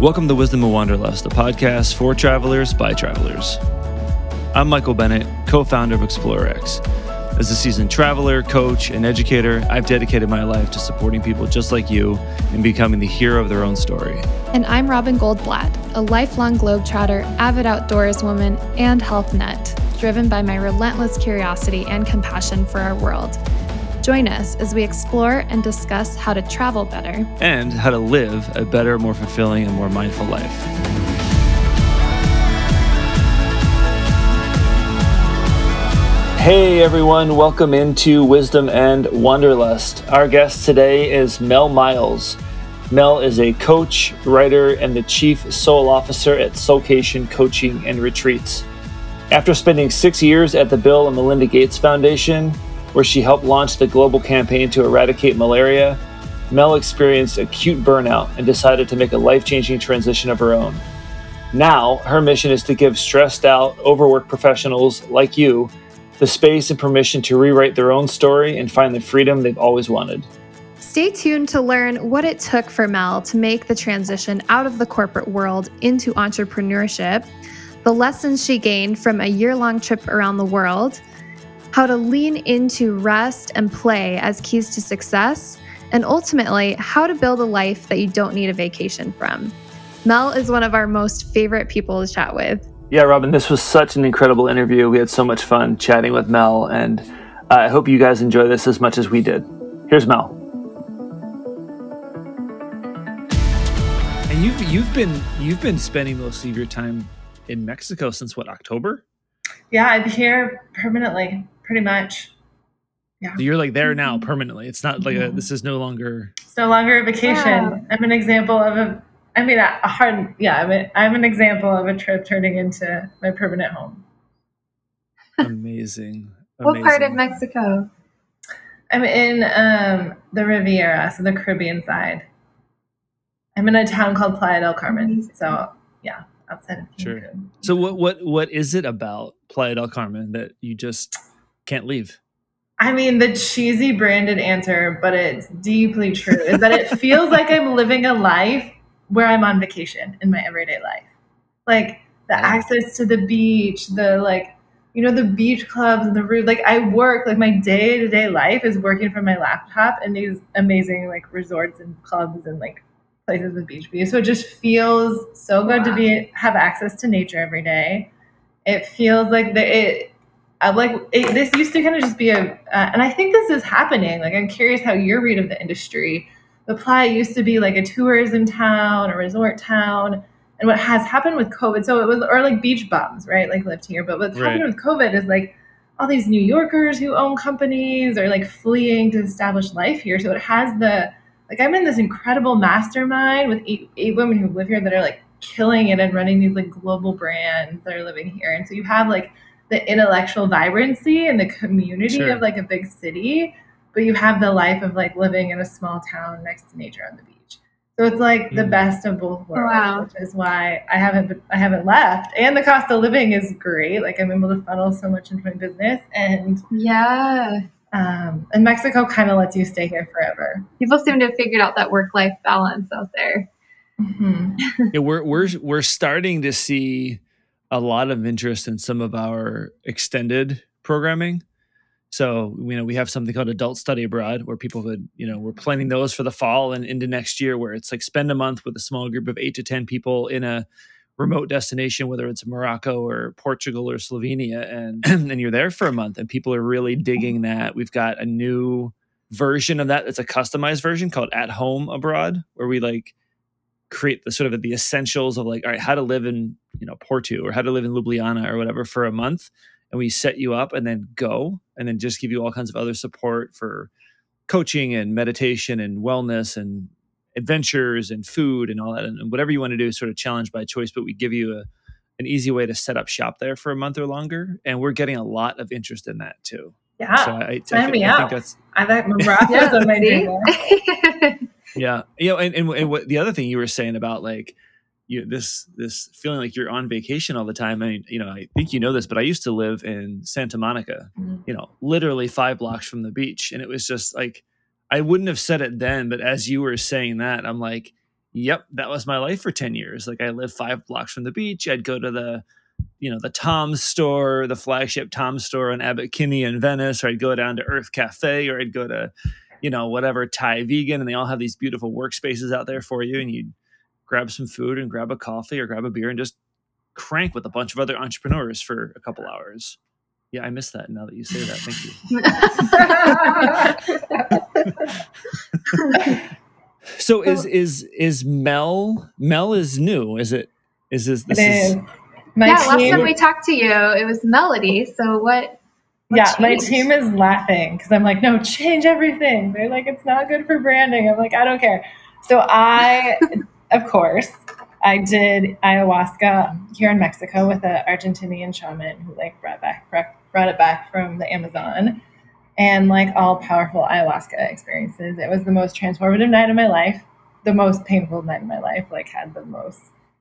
Welcome to Wisdom of Wanderlust, a podcast for travelers by travelers. I'm Michael Bennett, co founder of ExplorerX. As a seasoned traveler, coach, and educator, I've dedicated my life to supporting people just like you in becoming the hero of their own story. And I'm Robin Goldblatt, a lifelong globetrotter, avid outdoors woman, and health nut, driven by my relentless curiosity and compassion for our world. Join us as we explore and discuss how to travel better and how to live a better, more fulfilling, and more mindful life. Hey everyone, welcome into Wisdom and Wanderlust. Our guest today is Mel Miles. Mel is a coach, writer, and the chief soul officer at Soulcation Coaching and Retreats. After spending six years at the Bill and Melinda Gates Foundation, where she helped launch the global campaign to eradicate malaria, Mel experienced acute burnout and decided to make a life changing transition of her own. Now, her mission is to give stressed out, overworked professionals like you the space and permission to rewrite their own story and find the freedom they've always wanted. Stay tuned to learn what it took for Mel to make the transition out of the corporate world into entrepreneurship, the lessons she gained from a year long trip around the world how to lean into rest and play as keys to success, and ultimately, how to build a life that you don't need a vacation from. Mel is one of our most favorite people to chat with. Yeah, Robin, this was such an incredible interview. We had so much fun chatting with Mel, and uh, I hope you guys enjoy this as much as we did. Here's Mel. And you've you've been you've been spending most of your time in Mexico since what October? Yeah, I'm here permanently pretty much. Yeah. So you're like there now mm-hmm. permanently. It's not like a, this is no longer. It's no longer a vacation. Yeah. I'm an example of a. I mean, a hard. Yeah, I'm, a, I'm an example of a trip turning into my permanent home. Amazing. what part of Mexico? I'm in um, the Riviera, so the Caribbean side. I'm in a town called Playa del Carmen. So yeah, outside of Cancun. Sure. So what what what is it about Playa del Carmen that you just can't leave? I mean, the cheesy branded answer, but it's deeply true, is that it feels like I'm living a life where I'm on vacation in my everyday life. Like the access to the beach, the like, you know, the beach clubs and the roof. Like I work, like my day to day life is working from my laptop in these amazing like resorts and clubs and like places with beach views. So it just feels so good wow. to be have access to nature every day. It feels like the it uh, like it, this used to kind of just be a, uh, and I think this is happening. Like I'm curious how your read of the industry. The Playa used to be like a tourism town, a resort town, and what has happened with COVID. So it was, or like beach bums, right? Like lived here, but what's right. happened with COVID is like all these New Yorkers who own companies are like fleeing to establish life here. So it has the like I'm in this incredible mastermind with eight, eight women who live here that are like killing it and running these like global brands that are living here. And so you have like the intellectual vibrancy and the community sure. of like a big city, but you have the life of like living in a small town next to nature on the beach. So it's like the mm. best of both worlds, wow. which is why I haven't been, I haven't left. And the cost of living is great. Like I'm able to funnel so much into my business, and yeah, um, and Mexico kind of lets you stay here forever. People seem to have figured out that work life balance out there. Mm-hmm. yeah, we're we're we're starting to see a lot of interest in some of our extended programming. So, you know, we have something called Adult Study Abroad where people could, you know, we're planning those for the fall and into next year where it's like spend a month with a small group of eight to 10 people in a remote destination, whether it's Morocco or Portugal or Slovenia. And, and you're there for a month and people are really digging that. We've got a new version of that. It's a customized version called At Home Abroad where we like create the sort of the essentials of like all right how to live in you know porto or how to live in ljubljana or whatever for a month. And we set you up and then go and then just give you all kinds of other support for coaching and meditation and wellness and adventures and food and all that. And whatever you want to do sort of challenge by choice but we give you a, an easy way to set up shop there for a month or longer. And we're getting a lot of interest in that too. Yeah. So I, I, I, me I think that's i like Morocco's on my dream yeah you know and, and, and what the other thing you were saying about like you this this feeling like you're on vacation all the time. I mean, you know, I think you know this, but I used to live in Santa Monica, mm-hmm. you know, literally five blocks from the beach, and it was just like I wouldn't have said it then, but as you were saying that, I'm like, Yep, that was my life for 10 years. Like I lived five blocks from the beach. I'd go to the, you know, the Tom's store, the flagship Tom's store in Abbot Kinney in Venice, or I'd go down to Earth Cafe, or I'd go to, you know, whatever Thai vegan, and they all have these beautiful workspaces out there for you, and you'd grab some food and grab a coffee or grab a beer and just crank with a bunch of other entrepreneurs for a couple hours. Yeah, I miss that now that you say that. Thank you. so is is is Mel Mel is new? Is it is this this It is, is. My yeah, last time we talked to you, it was Melody. So what? Yeah, my team is laughing because I'm like, no, change everything. They're like, it's not good for branding. I'm like, I don't care. So I, of course, I did ayahuasca here in Mexico with an Argentinian shaman who like brought back brought brought it back from the Amazon. And like all powerful ayahuasca experiences, it was the most transformative night of my life, the most painful night of my life. Like had the most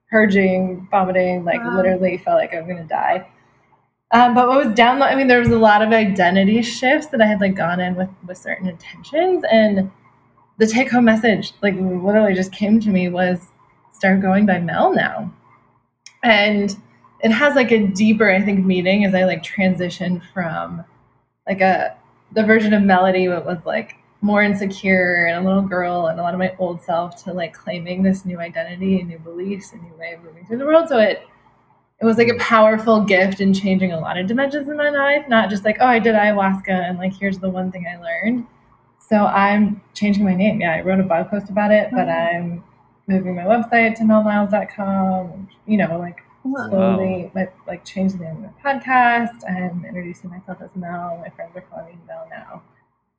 purging, vomiting, like Wow. literally felt like I was gonna die. Um, but what was down, I mean, there was a lot of identity shifts that I had like gone in with with certain intentions, and the take home message, like literally, just came to me was start going by Mel now, and it has like a deeper, I think, meaning as I like transition from like a the version of Melody that was like more insecure and a little girl and a lot of my old self to like claiming this new identity and new beliefs and new way of moving through the world. So it it was like a mm. powerful gift in changing a lot of dimensions in my life, not just like, oh, I did ayahuasca and like here's the one thing I learned. So I'm changing my name. Yeah, I wrote a blog post about it, but oh. I'm moving my website to melmiles.com. You know, like slowly like, like change the name of my podcast. I'm introducing myself as Mel. My friends are calling me Mel now.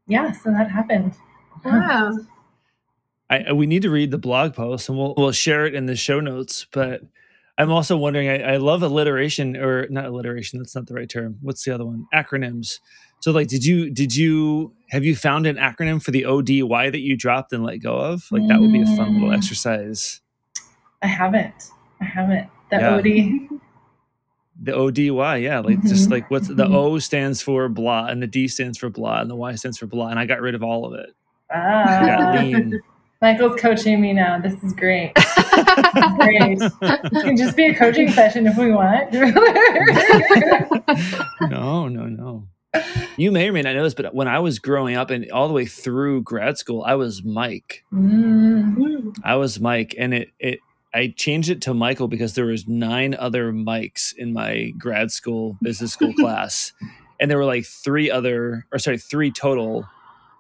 Yeah, so that happened. Wow. I, we need to read the blog post and we'll we'll share it in the show notes. But I'm also wondering. I, I love alliteration or not alliteration. That's not the right term. What's the other one? Acronyms. So like, did you did you have you found an acronym for the ODY that you dropped and let go of? Like that would be a fun little Mm. exercise. I haven't. I haven't. The Yeah. OD. The ODY, yeah, like just Mhm. like what's the Mhm. O stands for blah and the D stands for blah and the Y stands for blah, and I got rid of all of it. I got Ah, lean. Michael's coaching me now. This is great. Great. It can just be a coaching session if we want. no, no, no. You may or may not know this, but when I was growing up and all the way through grad school, I was Mike. Mm. Mm. I was Mike, and it it I changed it to Michael because there was nine other Mikes in my grad school business school class, and there were like three other or sorry three total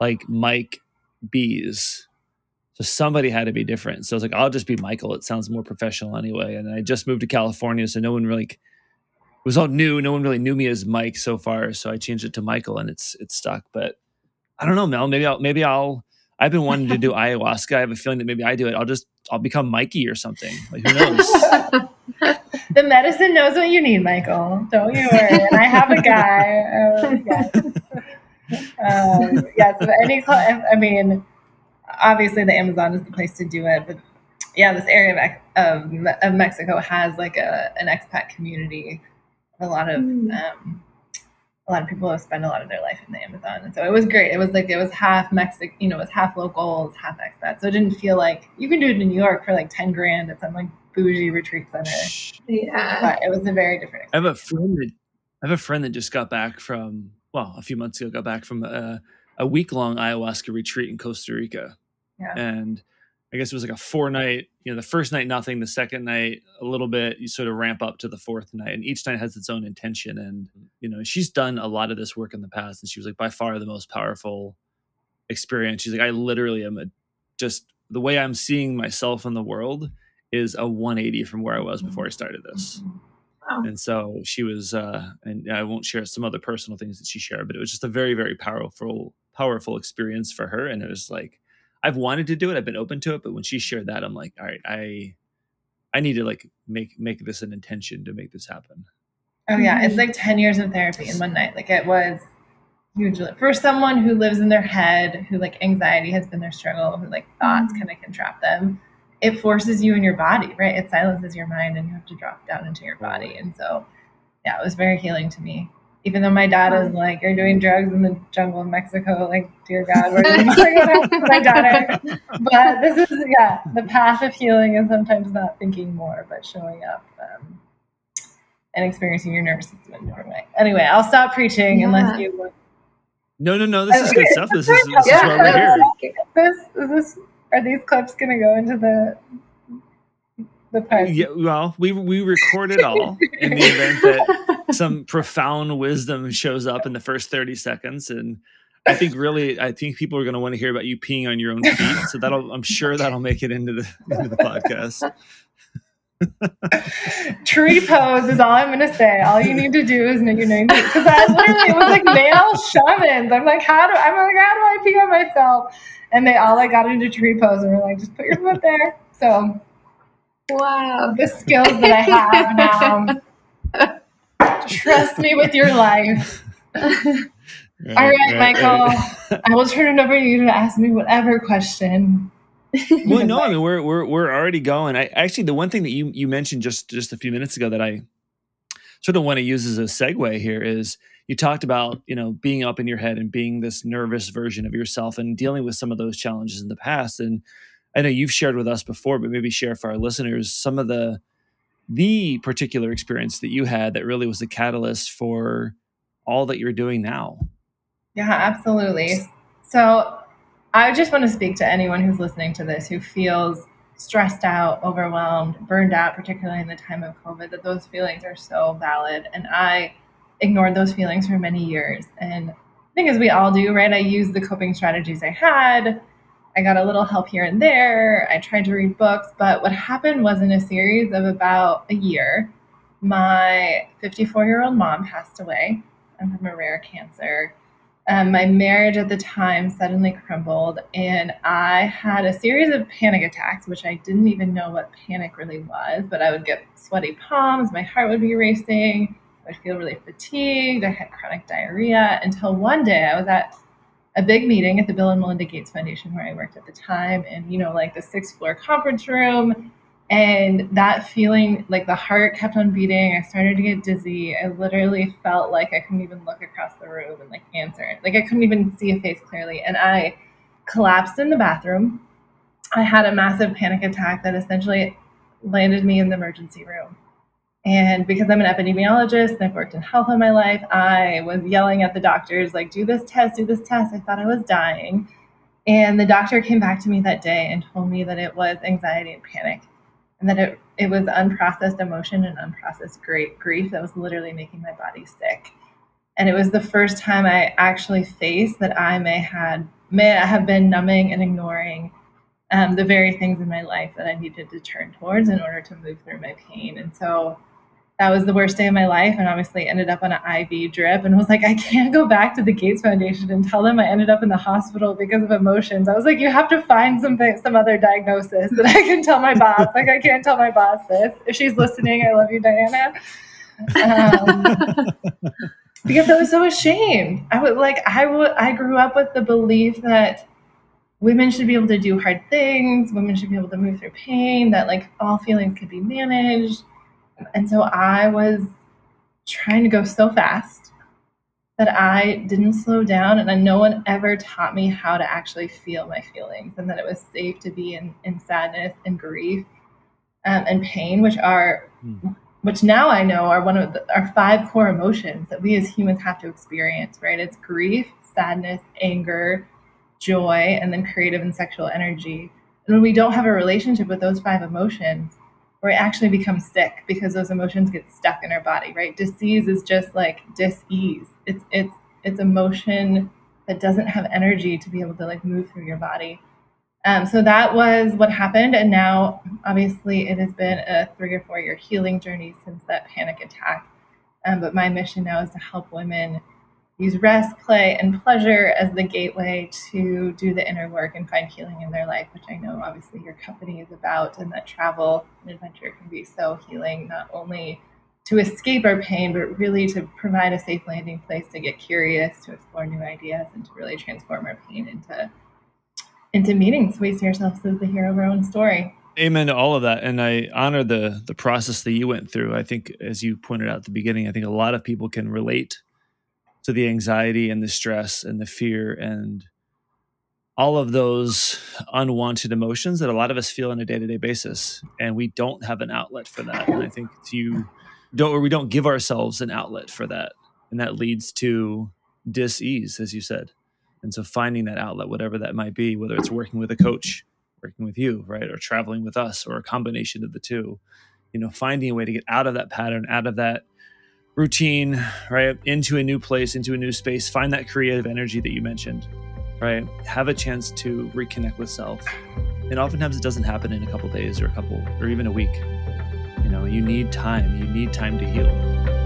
like Mike B's. So somebody had to be different. So I was like, I'll just be Michael. It sounds more professional anyway. And I just moved to California, so no one really it was all new. No one really knew me as Mike so far. So I changed it to Michael, and it's it's stuck. But I don't know, Mel. Maybe I'll maybe I'll. I've been wanting to do ayahuasca. I have a feeling that maybe I do it. I'll just I'll become Mikey or something. Like who knows? the medicine knows what you need, Michael. Don't you worry. And I have a guy. Uh, yes. um, yeah. So Any, I mean, obviously the Amazon is the place to do it, but yeah, this area of, of, of Mexico has like a an expat community. A lot of Mm. um, a lot of people have spent a lot of their life in the Amazon, and so it was great. It was like it was half Mexico, you know, it was half locals, half expat. So it didn't feel like you can do it in New York for like ten grand at some like bougie retreat center. Yeah. But it was a very different I have experience. a friend that I have a friend that just got back from well, a few months ago, got back from a, a week long ayahuasca retreat in Costa Rica. Yeah. And I guess it was like a four night, you know, the first night nothing, the second night a little bit, you sort of ramp up to the fourth night. And each night has its own intention. And, you know, she's done a lot of this work in the past. And she was like by far the most powerful experience. She's like, I literally am a just the way I'm seeing myself in the world is a 180 from where I was before I started this Wow. and so she was uh and i won't share some other personal things that she shared but it was just a very very powerful powerful experience for her and it was like i've wanted to do it i've been open to it but when she shared that i'm like all right i i need to like make make this an intention to make this happen Oh yeah, it's like ten years of therapy in one night. Like it was huge for someone who lives in their head, who like anxiety has been their struggle, who like thoughts mm-hmm. kind of can trap them. It forces you in your body, right? It silences your mind, and you have to drop down into your body. And so, yeah, it was very healing to me. Even though my dad is like, "You're doing drugs in the jungle of Mexico." Like, dear God, where did my daughter? But this is yeah, the path of healing is sometimes not thinking more, but showing up um, and experiencing your nervous system in a different way. Anyway, I'll stop preaching Yeah. unless you. No, no, no. This is good stuff. This is, this is why we're here. This is this. Are these clips going to go into the the part? Yeah, well, we we record it all in the event that some profound wisdom shows up in the first 30 seconds and I think really I think people are going to want to hear about you peeing on your own feet so that'll I'm sure that'll make it into the into the podcast. Tree pose is all I'm gonna say. All you need to do is know your name because I literally it was like male shamans. I'm like, how do I'm like, how do I pee on myself? And they all like got into tree pose and were like, just put your foot there. So Wow. the skills that I have now, trust me with your life. All right, Michael, I will turn it over to you to ask me whatever question. well, no, I mean we're we're we're already going. I actually the one thing that you you mentioned just just a few minutes ago that I sort of want to use as a segue here is you talked about you know being up in your head and being this nervous version of yourself and dealing with some of those challenges in the past. And I know you've shared with us before, but maybe share for our listeners some of the the particular experience that you had that really was the catalyst for all that you're doing now. Yeah, absolutely. So I just want to speak to anyone who's listening to this who feels stressed out, overwhelmed, burned out, particularly in the time of COVID, that those feelings are so valid. And I ignored those feelings for many years. And I think as we all do, right? I used the coping strategies I had. I got a little help here and there. I tried to read books, but what happened was in a series of about a year, my 54 year old mom passed away um, from a rare cancer. Um, my marriage at the time suddenly crumbled, and I had a series of panic attacks, which I didn't even know what panic really was. But I would get sweaty palms, my heart would be racing, I'd feel really fatigued, I had chronic diarrhea until one day I was at a big meeting at the Bill and Melinda Gates Foundation where I worked at the time, and you know, like the sixth floor conference room. And that feeling, like the heart kept on beating. I started to get dizzy. I literally felt like I couldn't even look across the room and like answer. it. Like I couldn't even see a face clearly. And I collapsed in the bathroom. I had a massive panic attack that essentially landed me in the emergency room. And because I'm an epidemiologist and I've worked in health all my life, I was yelling at the doctors, like, do this test, do this test. I thought I was dying. And the doctor came back to me that day and told me that it was anxiety and panic and that it, it was unprocessed emotion and unprocessed great grief that was literally making my body sick. And it was the first time I actually faced that I may had may have been numbing and ignoring um, the very things in my life that I needed to turn towards in order to move through my pain. And so that was the worst day of my life and obviously ended up on an IV drip and was like, I can't go back to the Gates Foundation and tell them I ended up in the hospital because of emotions. I was like, you have to find something, some other diagnosis that I can tell my boss. like, I can't tell my boss this. If she's listening, I love you, Diana. Um, because I was so ashamed. I would like, I I grew up with the belief that women should be able to do hard things, women should be able to move through pain, that like all feelings could be managed and so I was trying to go so fast that I didn't slow down, and no one ever taught me how to actually feel my feelings, and that it was safe to be in, in sadness and grief um, and pain, which are, Hmm. which now I know are one of the, our five core emotions that we as humans have to experience. Right? It's grief, sadness, anger, joy, and then creative and sexual energy. And when we don't have a relationship with those five emotions, we actually become sick because those emotions get stuck in our body, right? Disease is just like dis-ease. It's it's it's emotion that doesn't have energy to be able to like move through your body. Um, so that was what happened, and now obviously it has been a three or four year healing journey since that panic attack. Um, but my mission now is to help women use rest, play, and pleasure as the gateway to do the inner work and find healing in their life, which I know obviously your company is about, and that travel and adventure can be so healing, not only to escape our pain, but really to provide a safe landing place to get curious, to explore new ideas, and to really transform our pain into into meaning. So we see ourselves as the hero of our own story. Amen to all of that, and I honor the the process that you went through. I think, as you pointed out at the beginning, I think a lot of people can relate So the anxiety and the stress and the fear and all of those unwanted emotions that a lot of us feel on a day-to-day basis and we don't have an outlet for that. And i think you don't or we don't give ourselves an outlet for that. And that leads to dis-ease as you said. And so finding that outlet whatever that might be whether it's working with a coach working with you right or traveling with us or a combination of the two you know finding a way to get out of that pattern out of that routine right into a new place into a new space find that creative energy that you mentioned right? Have a chance to reconnect with self. And oftentimes it doesn't happen in a couple days or a couple or even a week. You know, you need time. You need time to heal.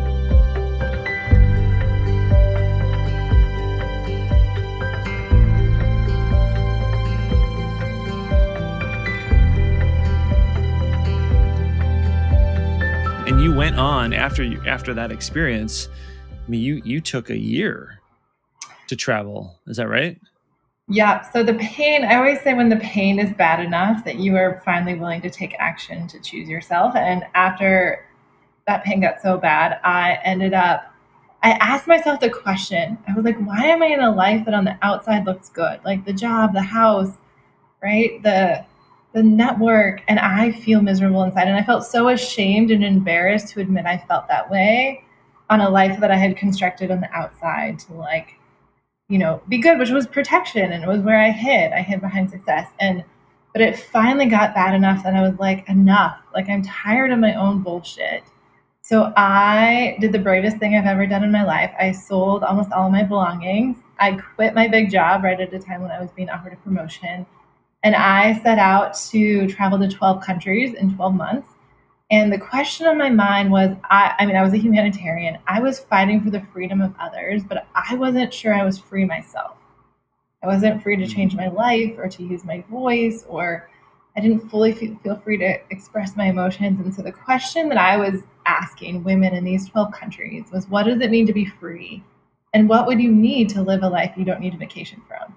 And you went on after you after that experience. I mean, you you took a year to travel. Is that right? Yeah. So the pain, I always say when the pain is bad enough that you are finally willing to take action to choose yourself. And after that pain got so bad, I ended up, I asked myself the question I was like, why am I in a life that on the outside looks good? Like the job, the house, right? The, the network, and I feel miserable inside. And I felt so ashamed and embarrassed to admit I felt that way on a life that I had constructed on the outside to like you know, be good, which was protection and it was where I hid. I hid behind success. And but it finally got bad enough that I was like, enough. Like I'm tired of my own bullshit. So I did the bravest thing I've ever done in my life. I sold almost all of my belongings. I quit my big job right at a time when I was being offered a promotion. And I set out to travel to 12 countries in 12 months. And the question on my mind was I, I mean, I was a humanitarian. I was fighting for the freedom of others, but I wasn't sure I was free myself. I wasn't free to change my life or to use my voice, or I didn't fully feel free to express my emotions. And so the question that I was asking women in these 12 countries was what does it mean to be free? And what would you need to live a life you don't need a vacation from?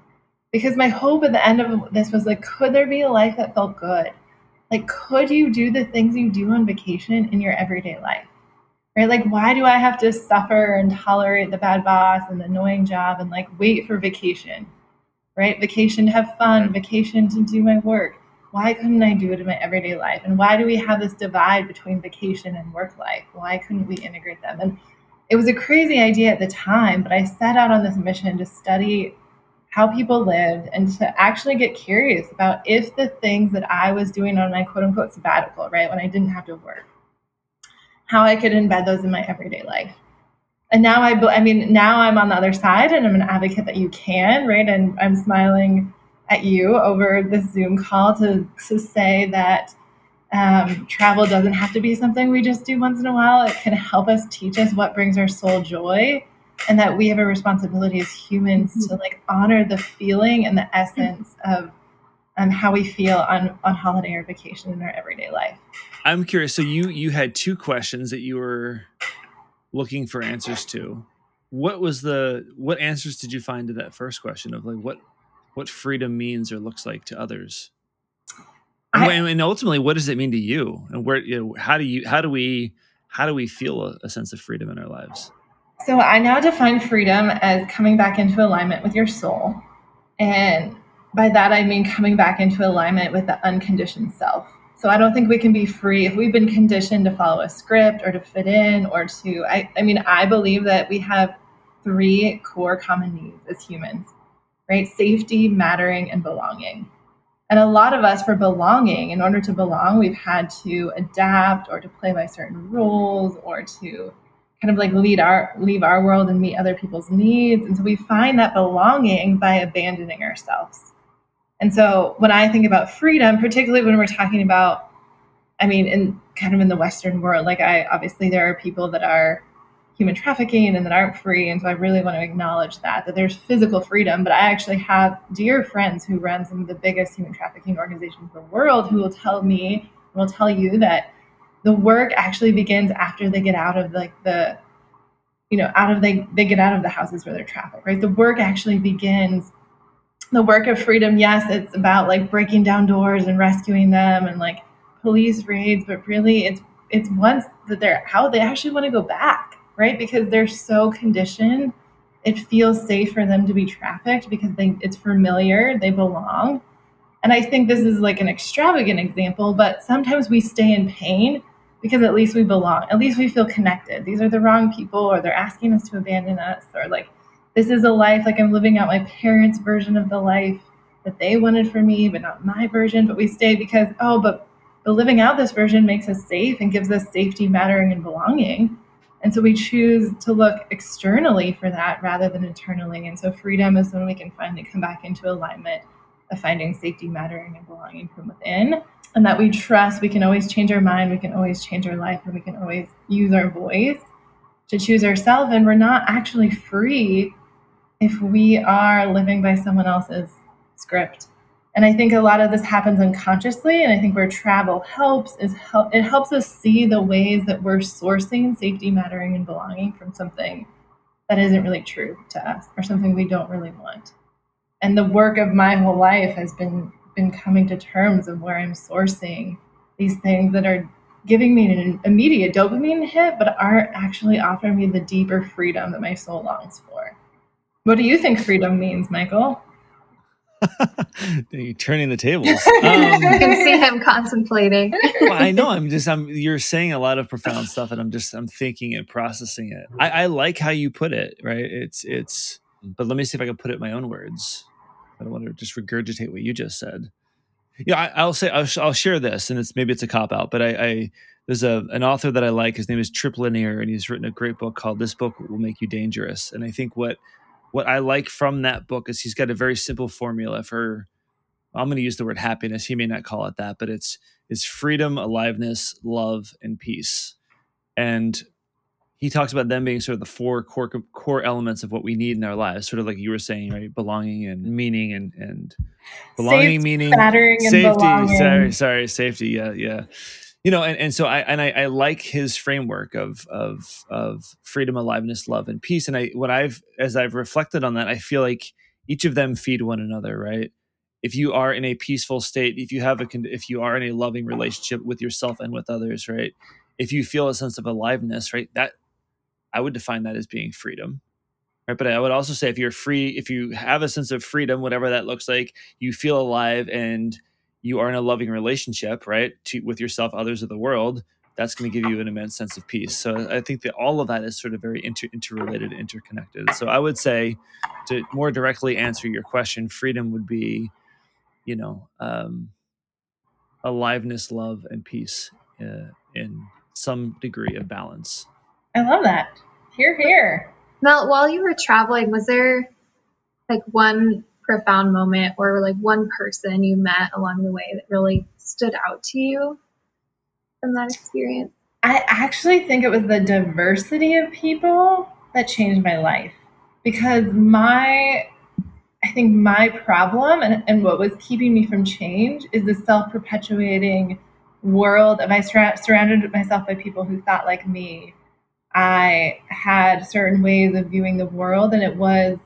Because my hope at the end of this was like, could there be a life that felt good? like could you do the things you do on vacation in your everyday life? Right? Like why do i have to suffer and tolerate the bad boss and the annoying job and like wait for vacation? Right? Vacation to have fun mm-hmm. vacation to do my work. Why couldn't i do it in my everyday life? And why do we have this divide between vacation and work life? Why couldn't we integrate them? And it was a crazy idea at the time but i set out on this mission to study how people lived and to actually get curious about if the things that I was doing on my quote unquote sabbatical, right, when I didn't have to work, how I could embed those in my everyday life. And now I, I mean, now I'm on the other side and I'm an advocate that you can, right? And I'm smiling at you over this Zoom call to, to say that um, travel doesn't have to be something we just do once in a while. It can help us teach us what brings our soul joy and that we have a responsibility as humans mm-hmm. to like honor the feeling and the essence of um, how we feel on on holiday or vacation in our everyday life. I'm curious. So you you had two questions that you were looking for answers to. What was the what answers did you find to that first question of like what what freedom means or looks like to others? I, and ultimately, what does it mean to you? And where you know, how do you how do we how do we feel a, a sense of freedom in our lives? So I now define freedom as coming back into alignment with your soul. And by that, I mean coming back into alignment with the unconditioned self. So I don't think we can be free if we've been conditioned to follow a script or to fit in or to, I, I mean, I believe that we have three core common needs as humans, right? Safety, mattering, and belonging. And a lot of us, for belonging, in order to belong, we've had to adapt or to play by certain rules or to kind of like lead our leave our world and meet other people's needs. And so we find that belonging by abandoning ourselves. And so when i think about freedom particularly when we're talking about i mean in kind of in the western world like i obviously there are people that are human trafficking and that aren't free. And so i really want to acknowledge that that there's physical freedom. But i actually have dear friends who run some of the biggest human trafficking organizations in the world who will tell me will tell you that the work actually begins after they get out of like the you know out of they they get out of the houses where they're trafficked right the work actually begins the work of freedom yes it's about like breaking down doors and rescuing them and like police raids but really it's it's once that they're how they actually want to go back right because they're so conditioned it feels safe for them to be trafficked because they it's familiar, they belong. And I think this is like an extravagant example, but sometimes we stay in pain because at least we belong. At least we feel connected. These are the wrong people or they're asking us to abandon us or like this is a life like I'm living out my parents' version of the life that they wanted for me, but not my version. But we stay because, oh, but, but living out this version makes us safe and gives us safety, mattering, and belonging. And so we choose to look externally for that rather than internally. And so freedom is when we can finally come back into alignment of finding safety, mattering, and belonging from within. And that we trust we can always change our mind, we can always change our life, and we can always use our voice to choose ourselves. And we're not actually free if we are living by someone else's script. And I think a lot of this happens unconsciously. And I think where travel helps is help, it helps us see the ways that we're sourcing safety, mattering, and belonging from something that isn't really true to us or something we don't really want. And the work of my whole life has been been coming to terms of where I'm sourcing these things that are giving me an immediate dopamine hit, but aren't actually offering me the deeper freedom that my soul longs for. What do you think freedom means, Michael? You're turning the tables. Um, you can see him contemplating. well, I know. I'm just. I'm. You're saying a lot of profound stuff, and I'm just. I'm thinking and processing it. I, I like how you put it. Right. It's. It's. But let me see if I can put it in my own words. I don't want to just regurgitate what you just said. Yeah, I, will say I'll, I'll, share this, and it's maybe it's a cop out, but I, I there's a an author that I like. His name is Trip Lanier, and he's written a great book called "This Book Will Make You Dangerous." And I think what what I like from that book is he's got a very simple formula for I'm going to use the word happiness. He may not call it that, but it's it's freedom, aliveness, love, and peace. And he talks about them being sort of the four core core elements of what we need in our lives, sort of like you were saying, right? Belonging and meaning and and belonging, safety, meaning safety. Sorry, sorry, safety. Yeah, yeah you know and, and so i and I, I, like his framework of of of freedom aliveness love and peace and i what i've as i've reflected on that i feel like each of them feed one another right if you are in a peaceful state if you have a if you are in a loving relationship with yourself and with others right if you feel a sense of aliveness right that i would define that as being freedom right but i would also say if you're free if you have a sense of freedom whatever that looks like you feel alive and you are in a loving relationship, right, to, with yourself, others of the world, that's going to give you an immense sense of peace. So I think that all of that is sort of very inter- interrelated, interconnected. So I would say, to more directly answer your question, freedom would be, you know, um, aliveness, love, and peace uh, in some degree of balance. I love that. Hear, hear. Mel, while you were traveling, was there like one profound moment or like one person you met along the way that really stood out to you from that experience? I actually think it was the diversity of people that changed my life because my I think my problem and, and what was keeping me from change is the self perpetuating world of I sur- surrounded myself by people who thought like me. I had certain ways of viewing the world, and it was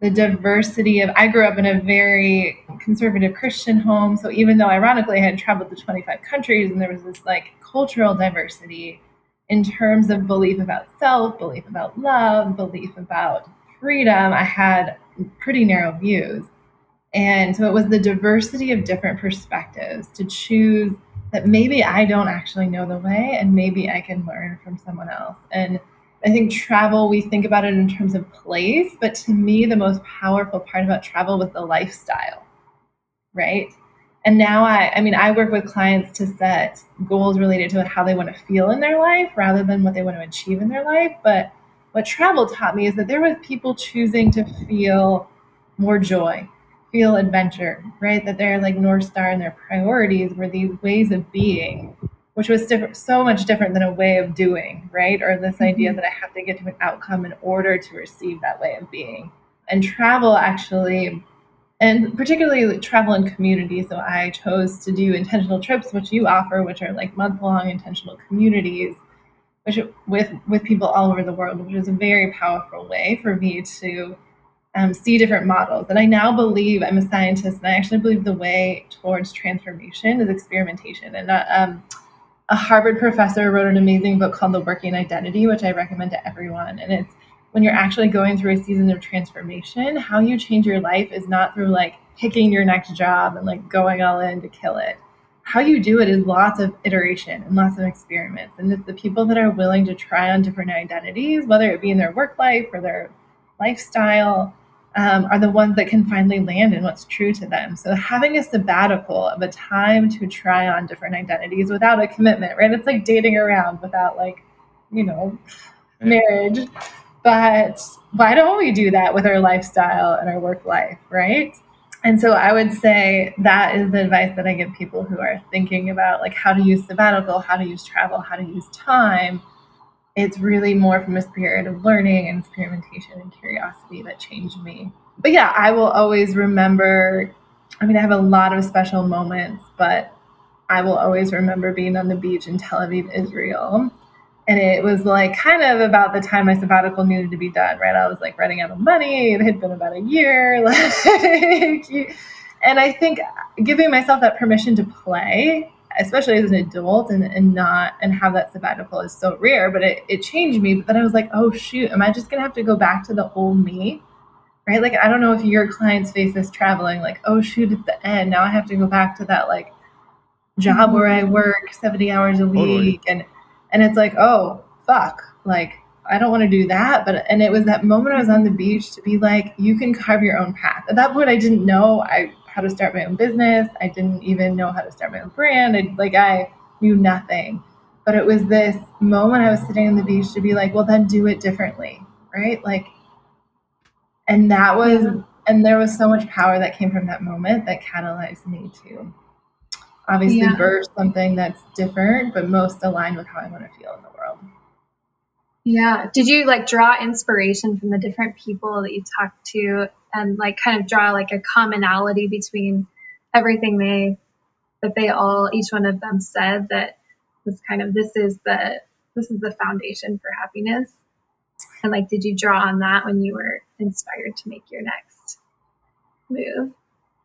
the diversity of I grew up in a very conservative Christian home. So even though ironically I had traveled to 25 countries and there was this like cultural diversity in terms of belief about self, belief about love, belief about freedom, I had pretty narrow views. And so it was the diversity of different perspectives to choose that maybe I don't actually know the way and maybe I can learn from someone else. And I think travel, we think about it in terms of place, but to me, the most powerful part about travel was the lifestyle, right? And now I, I mean, I work with clients to set goals related to how they want to feel in their life rather than what they want to achieve in their life. But what travel taught me is that there was people choosing to feel more joy, feel adventure, right? That their like North Star and their priorities were these ways of being which was different, so much different than a way of doing, right? Or this idea mm-hmm. that I have to get to an outcome in order to receive that way of being. And travel actually, and particularly travel in community. So I chose to do intentional trips, which you offer, which are like month long intentional communities, which with with people all over the world, which is a very powerful way for me to um, see different models. And I now believe I'm a scientist, and I actually believe the way towards transformation is experimentation and not. Um, a Harvard professor wrote an amazing book called The Working Identity, which I recommend to everyone. And it's when you're actually going through a season of transformation, how you change your life is not through like picking your next job and like going all in to kill it. How you do it is lots of iteration and lots of experiments. And it's the people that are willing to try on different identities, whether it be in their work life or their lifestyle, um, are the ones that can finally land in what's true to them. So having a sabbatical of a time to try on different identities without a commitment, right? It's like dating around without like, you know, marriage. But why don't we do that with our lifestyle and our work life, right? And so I would say that is the advice that I give people who are thinking about like how to use sabbatical, how to use travel, how to use time it's really more from a spirit of learning and experimentation and curiosity that changed me. But yeah, I will always remember. I mean, I have a lot of special moments, but I will always remember being on the beach in Tel Aviv, Israel. And it was like kind of about the time my sabbatical needed to be done, right? I was like running out of money. It had been about a year. Like, and I think giving myself that permission to play especially as an adult and, and not and have that sabbatical is so rare but it, it changed me but then i was like oh shoot am i just gonna have to go back to the old me? Right? Like i don't know if your clients face this traveling like oh shoot at the end. Now i have to go back to that like job where i mm-hmm. work 70 hours a week totally. and and it's like oh fuck like i don't want to do that but and it was that moment i was on the beach to be like you can carve your own path. At that point i didn't know i how to start my own business. I didn't even know how to start my own brand. I, like I knew nothing. But it was this moment I was sitting on the beach to be like, well, then do it differently, right? Like, and that was, and there was so much power that came from that moment that catalyzed me to obviously yeah. birth something that's different, but most aligned with how I want to feel in the world. Yeah. Did you like draw inspiration from the different people that you talked to and like kind of draw like a commonality between everything they that they all each one of them said that was kind of this is the this is the foundation for happiness? And like did you draw on that when you were inspired to make your next move?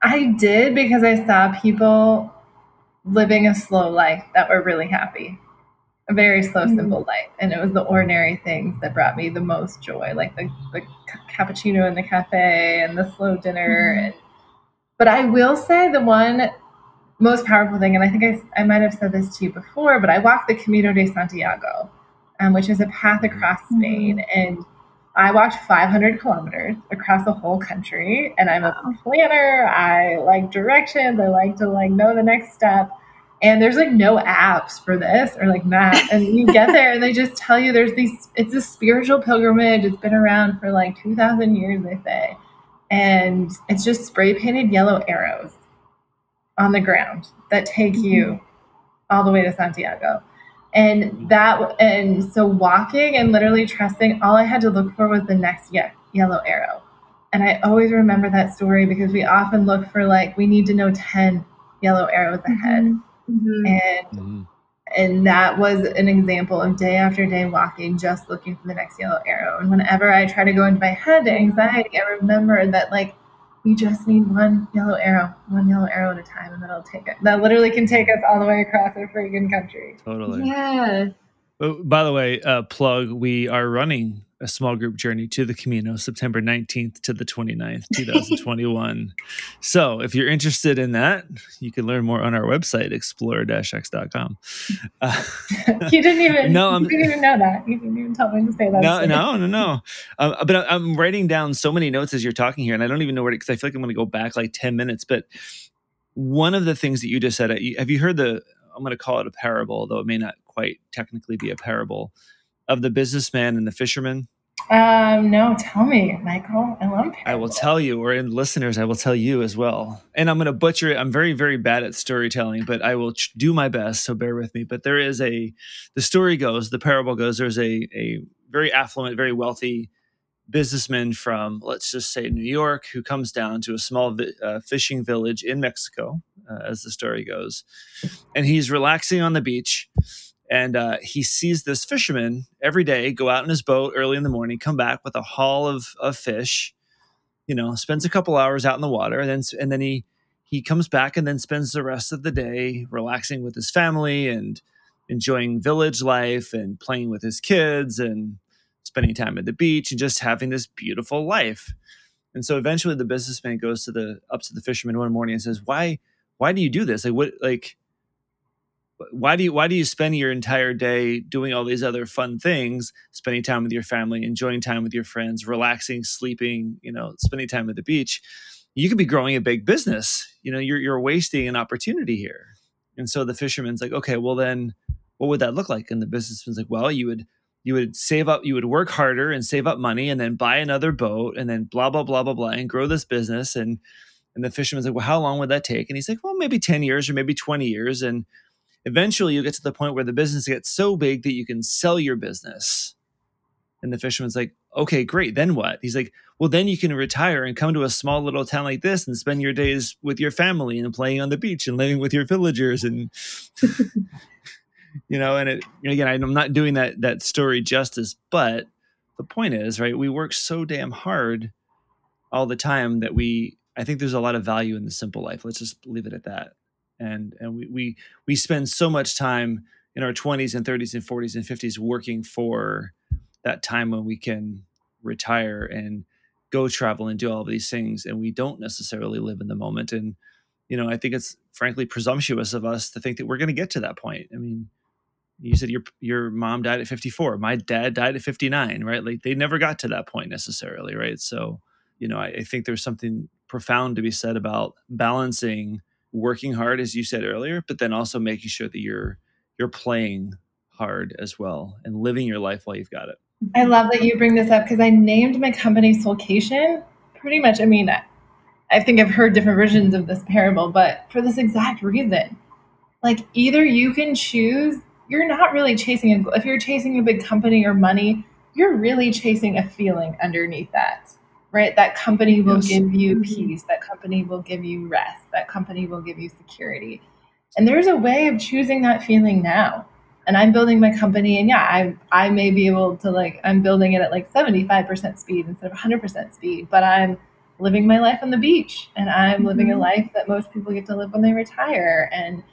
I did because i saw people living a slow life that were really happy a very slow, mm-hmm. simple life. And it was the ordinary things that brought me the most joy, like the, the cappuccino in the cafe and the slow dinner. Mm-hmm. And, but I will say the one most powerful thing, and I think I, I might have said this to you before, but I walked the Camino de Santiago, um, which is a path across mm-hmm. Spain. And I walked 500 kilometers across the whole country. And I'm a planner. I like directions. I like to like know the next step and there's like no apps for this or like map and you get there and they just tell you there's these it's a spiritual pilgrimage. It's been around for like 2000 years they say. And it's just spray painted yellow arrows on the ground that take you mm-hmm. all the way to santiago. And that and so walking and literally trusting all i had to look for was the next ye- yellow arrow. And i always remember that story because we often look for like we need to know 10 yellow arrows ahead. Mm-hmm Mm-hmm. And mm-hmm. and that was an example of day after day walking, just looking for the next yellow arrow. And whenever I try to go into my head to anxiety, I remember that like we just need one yellow arrow, one yellow arrow at a time, and that'll take it. That literally can take us all the way across our freaking country. Totally. Yeah. Oh, by the way, uh, plug, we are running a small group journey to the Camino, September 19th to the 29th, 2021. so if you're interested in that, you can learn more on our website, explorer-x.com. Uh, you didn't even, no, I'm, you didn't even know that. You didn't even tell me to say that. No, no, no, no. Um, but I'm writing down so many notes as you're talking here, and I don't even know where to, because I feel like I'm going to go back like 10 minutes. But one of the things that you just said, have you heard the, I'm going to call it a parable, though it may not quite technically be a parable of the businessman and the fisherman? Um, no, tell me, Michael. I love I will tell you, or in listeners, I will tell you as well. And I'm going to butcher it. I'm very, very bad at storytelling, but I will ch- do my best. So bear with me. But there is a, the story goes, the parable goes, there's a, a very affluent, very wealthy businessman from, let's just say, New York, who comes down to a small vi- uh, fishing village in Mexico, uh, as the story goes. And he's relaxing on the beach and uh, he sees this fisherman every day go out in his boat early in the morning, come back with a haul of, of fish. You know, spends a couple hours out in the water, and then and then he he comes back and then spends the rest of the day relaxing with his family and enjoying village life and playing with his kids and spending time at the beach and just having this beautiful life. And so eventually the businessman goes to the up to the fisherman one morning and says, "Why why do you do this? Like what like why do you why do you spend your entire day doing all these other fun things? Spending time with your family enjoying time with your friends relaxing sleeping you know spending time at the beach. You could be growing a big business. You know you're, you're wasting an opportunity here. And so the fisherman's like okay well then what would that look like? And the businessman's like well you would you would save up you would work harder and save up money and then buy another boat and then blah blah blah blah blah and grow this business. And and the fisherman's like well how long would that take? And he's like well maybe 10 years or maybe 20 years. And eventually you get to the point where the business gets so big that you can sell your business. And the fisherman's like, okay, great. Then what? He's like, well, then you can retire and come to a small little town like this and spend your days with your family and playing on the beach and living with your villagers. And, you know, and it, again, I'm not doing that, that story justice, but the point is, right, we work so damn hard all the time that we, I think there's a lot of value in the simple life. Let's just leave it at that and and we we we spend so much time in our 20s and 30s and 40s and 50s working for that time when we can retire and go travel and do all these things and we don't necessarily live in the moment. And you know i think it's frankly presumptuous of us to think that we're going to get to that point. I mean you said your your mom died at 54 my dad died at 59 right? Like they never got to that point necessarily right? So you know I, I think there's something profound to be said about balancing working hard as you said earlier but then also making sure that you're you're playing hard as well and living your life while you've got it. I love that you bring this up because i named my company soulcation pretty much i mean i think i've heard different versions of this parable but for this exact reason. Like either you can choose you're not really chasing a if you're chasing a big company or money you're really chasing a feeling underneath that right? That company will yes. give you mm-hmm. peace. That company will give you rest. That company will give you security. And there's a way of choosing that feeling now. And I'm building my company, and yeah, I I may be able to like I'm building it at like 75% speed instead of 100% speed, but I'm living my life on the beach, and I'm mm-hmm. living a mm-hmm. life that most people get to live when they retire. And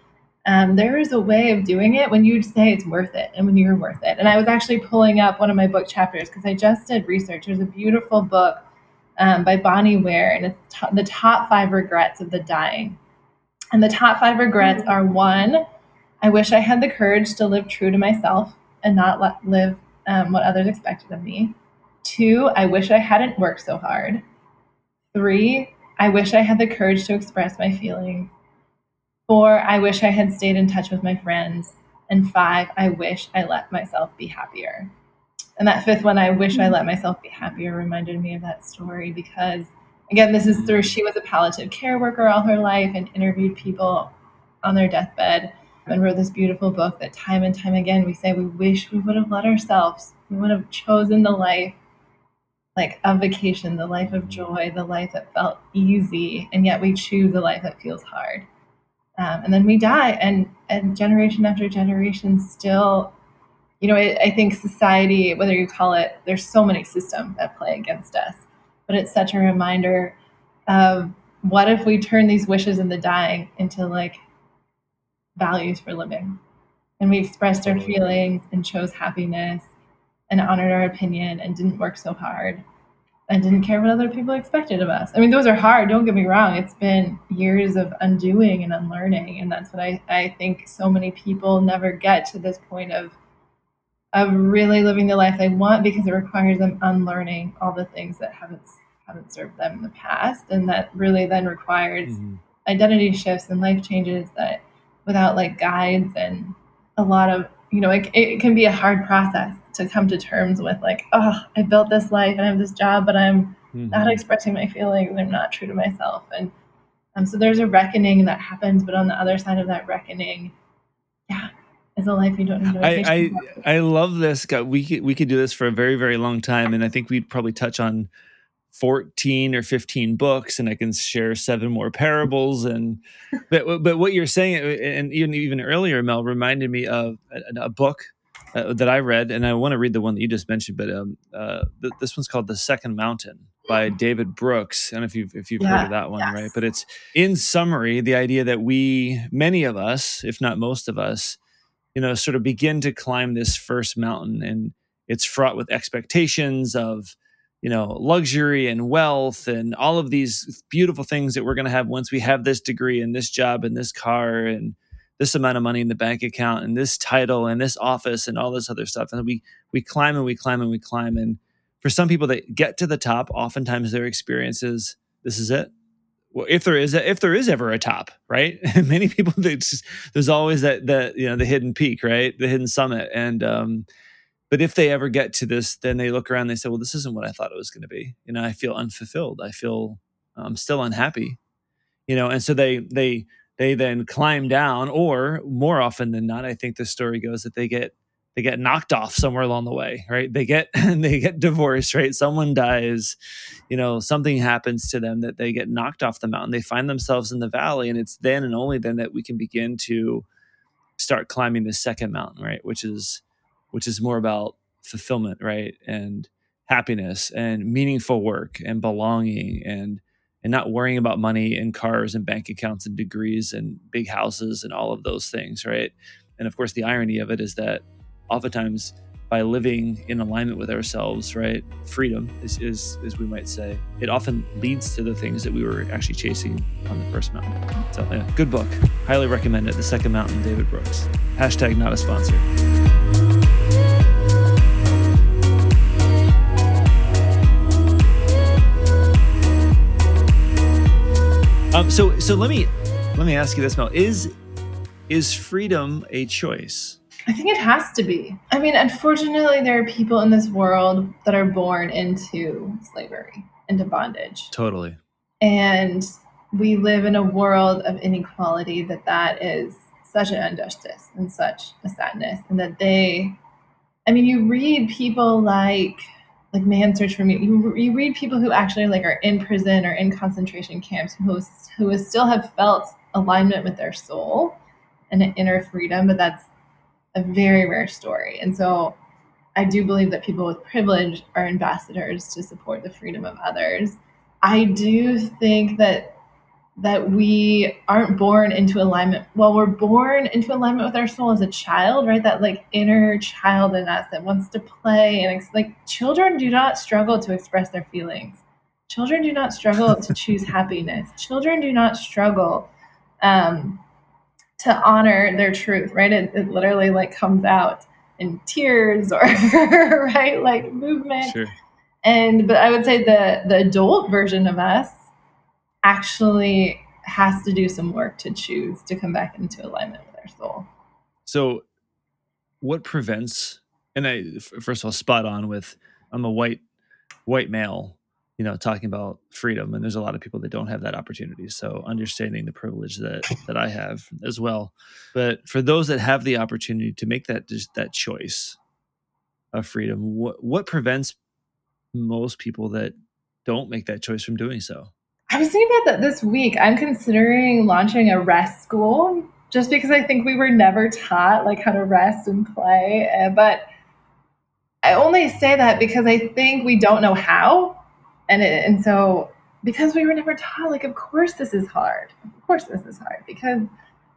um, there is a way of doing it when you say it's worth it and when you're worth it. And I was actually pulling up one of my book chapters because I just did research. There's a beautiful book um, by Bronnie Ware, and it's t- the top five regrets of the dying. And the top five regrets are one, I wish I had the courage to live true to myself and not let, live um, what others expected of me. Two, I wish I hadn't worked so hard. Three, I wish I had the courage to express my feelings. Four, I wish I had stayed in touch with my friends. And five, I wish I let myself be happier. And that fifth one, I wish I mm-hmm. let myself be happier, reminded me of that story because, again, this is through she was a palliative care worker all her life and interviewed people on their deathbed and wrote this beautiful book that time and time again we say we wish we would have let ourselves, we would have chosen the life like a vacation, the life of joy, the life that felt easy, and yet we choose a life that feels hard. Um, and then we die, and and generation after generation still you know, I, I think society, whether you call it, there's so many systems that play against us, but it's such a reminder of what if we turn these wishes in the dying into like values for living and we expressed our feelings and chose happiness and honored our opinion and didn't work so hard and didn't care what other people expected of us. I mean, those are hard, don't get me wrong. It's been years of undoing and unlearning. And that's what I, I think so many people never get to this point of of really living the life they want because it requires them unlearning all the things that haven't haven't served them in the past and that really then requires mm-hmm. identity shifts and life changes that without like guides and a lot of you know it, it can be a hard process to come to terms with like oh i built this life and i have this job but i'm mm-hmm. not expressing my feelings and i'm not true to myself and um, so there's a reckoning that happens but on the other side of that reckoning is a life you don't need I, I, I love this. We could, we could do this for a very, very long time. And I think we'd probably touch on 14 or 15 books and I can share seven more parables. And, but, but what you're saying, and even, even earlier, Mel reminded me of a, a book uh, that I read, and I want to read the one that you just mentioned, but um, uh, th- this one's called The Second Mountain by David Brooks. I don't know if you've, if you've yeah, heard of that one, yes. right? But it's in summary, the idea that we, many of us, if not most of us, you know sort of begin to climb this first mountain. And it's fraught with expectations of you know luxury and wealth and all of these beautiful things that we're going to have once we have this degree and this job and this car and this amount of money in the bank account and this title and this office and all this other stuff. And we we climb and we climb and we climb. And for some people that get to the top oftentimes their experience is this is it if there is a, if there is ever a top right? Many people there's always that that you know the hidden peak right? The hidden summit. And um but if they ever get to this then they look around and they say well this isn't what i thought it was going to be. You know i feel unfulfilled. I feel i'm still unhappy. You know and so they they they then climb down or more often than not i think the story goes that they get they get knocked off somewhere along the way right? They get they get divorced right? Someone dies you know something happens to them that they get knocked off the mountain. They find themselves in the valley and it's then and only then that we can begin to start climbing the second mountain right? Which is which is more about fulfillment right? And happiness and meaningful work and belonging and and not worrying about money and cars and bank accounts and degrees and big houses and all of those things, right? And of course, the irony of it is that oftentimes by living in alignment with ourselves, right? Freedom is, is, as we might say, it often leads to the things that we were actually chasing on the first mountain. So, yeah, good book. Highly recommend it. The Second Mountain, David Brooks. Hashtag not a sponsor. Um, so so let me let me ask you this, Mel. Is is freedom a choice? I think it has to be. I mean, unfortunately, there are people in this world that are born into slavery, into bondage. Totally. And we live in a world of inequality that that is such an injustice and such a sadness and that they I mean, you read people like like man Search for Me. You, you read people who actually like are in prison or in concentration camps who who still have felt alignment with their soul and an inner freedom, but that's a very rare story. And so I do believe that people with privilege are ambassadors to support the freedom of others. I do think that that we aren't born into alignment. Well, we're born into alignment with our soul as a child, right? That like inner child in us that wants to play and ex- like children do not struggle to express their feelings. Children do not struggle to choose happiness. Children do not struggle um, to honor their truth, right? It, it literally like comes out in tears or right, like movement. Sure. And but I would say the the adult version of us actually has to do some work to choose to come back into alignment with our soul. So, what prevents? And I first of all, spot on with I'm a white white male, you know, talking about freedom, and there's a lot of people that don't have that opportunity. So, understanding the privilege that that I have as well. But for those that have the opportunity to make that that choice of freedom, what what prevents most people that don't make that choice from doing so? I was thinking about that this week. I'm considering launching a rest school just because I think we were never taught like how to rest and play. Uh, but I only say that because I think we don't know how. And it, and so because we were never taught, like of course this is hard. Of course this is hard because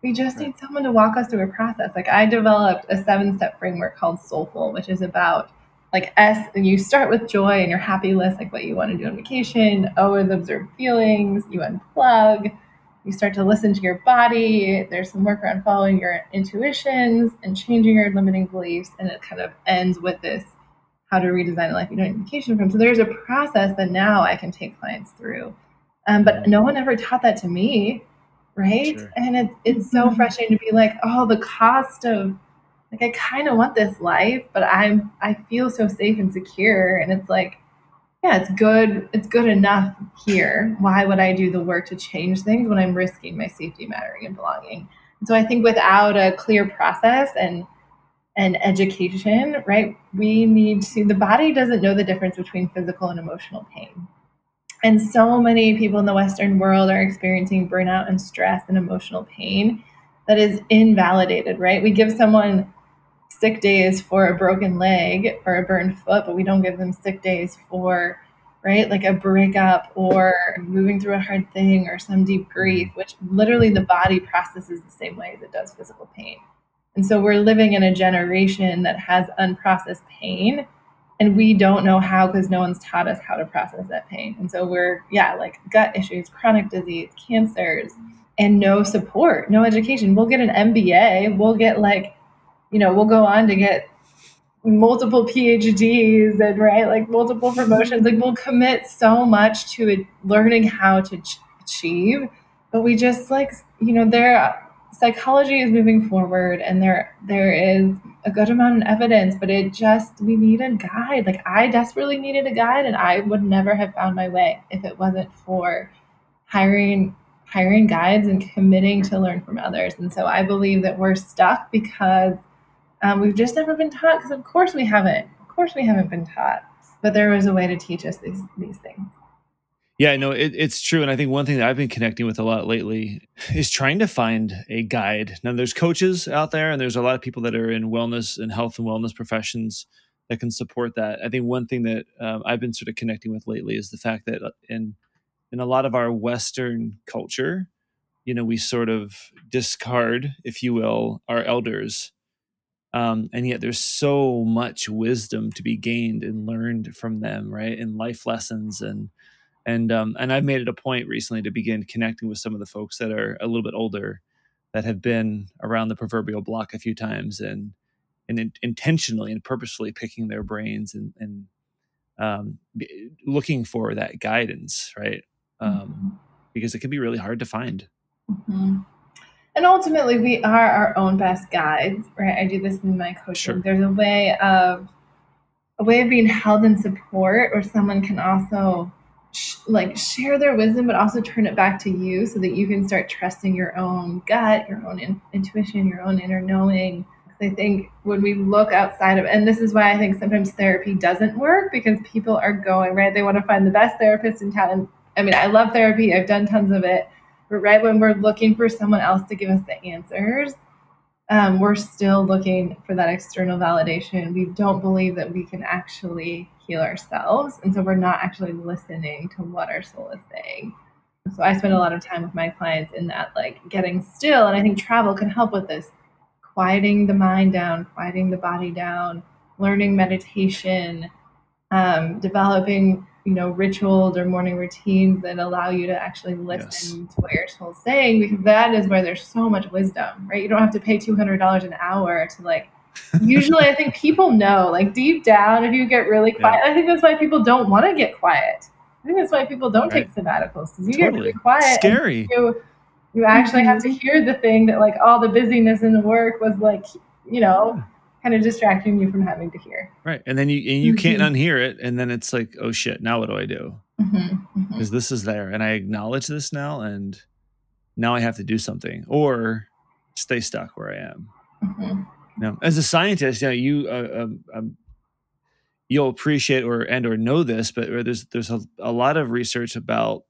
we just need someone to walk us through a process. Like I developed a seven step framework called Soulful, which is about like S, and you start with joy and your happy list, like what you want to do on vacation. O is observe feelings. You unplug. You start to listen to your body. There's some work around following your intuitions and changing your limiting beliefs. And it kind of ends with this how to redesign a life you don't need vacation from. So there's a process that now I can take clients through. Um, but no one ever taught that to me, right? Sure. And it's it's so mm-hmm. frustrating to be like, oh, the cost of like I kind of want this life, but I'm I feel so safe and secure and it's like yeah, it's good it's good enough here. Why would I do the work to change things when I'm risking my safety mattering and belonging? And so I think without a clear process and and education, right? We need to the body doesn't know the difference between physical and emotional pain. And so many people in the Western world are experiencing burnout and stress and emotional pain that is invalidated, right? We give someone sick days for a broken leg or a burned foot, but we don't give them sick days for right like a breakup or moving through a hard thing or some deep grief, mm-hmm. which literally the body processes the same way as it does physical pain. And so we're living in a generation that has unprocessed pain and we don't know how because no one's taught us how to process that pain. And so we're, yeah, like gut issues, chronic disease, cancers, and no support, no education. We'll get an MBA, we'll get like, you know, we'll go on to get multiple PhDs and right, like multiple promotions. Like we'll commit so much to learning how to ch- achieve, but we just like, you know, there psychology is moving forward and there there is a good amount of evidence but it just we need a guide. Like i desperately needed a guide and i would never have found my way if it wasn't for hiring hiring guides and committing to learn from others. And so i believe that we're stuck because um, we've just never been taught because of course we haven't of course we haven't been taught but there was a way to teach us these these things yeah, no, it, it's true. And I think one thing that I've been connecting with a lot lately is trying to find a guide. Now, there's coaches out there, and there's a lot of people that are in wellness and health and wellness professions that can support that. I think one thing that um, I've been sort of connecting with lately is the fact that uh, in in a lot of our Western culture, you know, we sort of discard, if you will, our elders. Um, and yet there's so much wisdom to be gained and learned from them, right? And life lessons and and um, and I've made it a point recently to begin connecting with some of the folks that are a little bit older that have been around the proverbial block a few times and and in, intentionally and purposefully picking their brains and and um, looking for that guidance, right? Um, mm-hmm. Because it can be really hard to find. Mm-hmm. And ultimately, we are our own best guides, right? I do this in my coaching. Sure. There's a way of a way of being held in support, or someone can also like share their wisdom but also turn it back to you so that you can start trusting your own gut your own in- intuition your own inner knowing. I think when we look outside of and this is why i think sometimes therapy doesn't work because people are going right? They want to find the best therapist in town i mean i love therapy i've done tons of it but right when we're looking for someone else to give us the answers um, we're still looking for that external validation we don't believe that we can actually heal ourselves. And so we're not actually listening to what our soul is saying. So I spend a lot of time with my clients in that, like getting still. And I think travel can help with this quieting the mind down, quieting the body down, learning meditation, um, developing you know rituals or morning routines that allow you to actually listen yes. to what your soul's saying because that is where there's so much wisdom right you don't have to pay $200 an hour to like usually I think people know, like deep down, if you get really quiet, yeah. I think that's why people don't want to get quiet. I think that's why people don't right. take sabbaticals because you totally. get really quiet. Scary. You, you actually have to mm-hmm. hear the thing that like all the busyness in the work was like, you know, yeah. Kind of distracting you from having to hear. Right, and then you and you mm-hmm. can't unhear it, and then it's like, oh shit, now what do I do? Because mm-hmm. mm-hmm. this is there, and I acknowledge this now, and now I have to do something, or stay stuck where I am. Mm-hmm. Now, as a scientist, you know, you uh, um, um, you'll appreciate or and or know this, but there's there's a, a lot of research about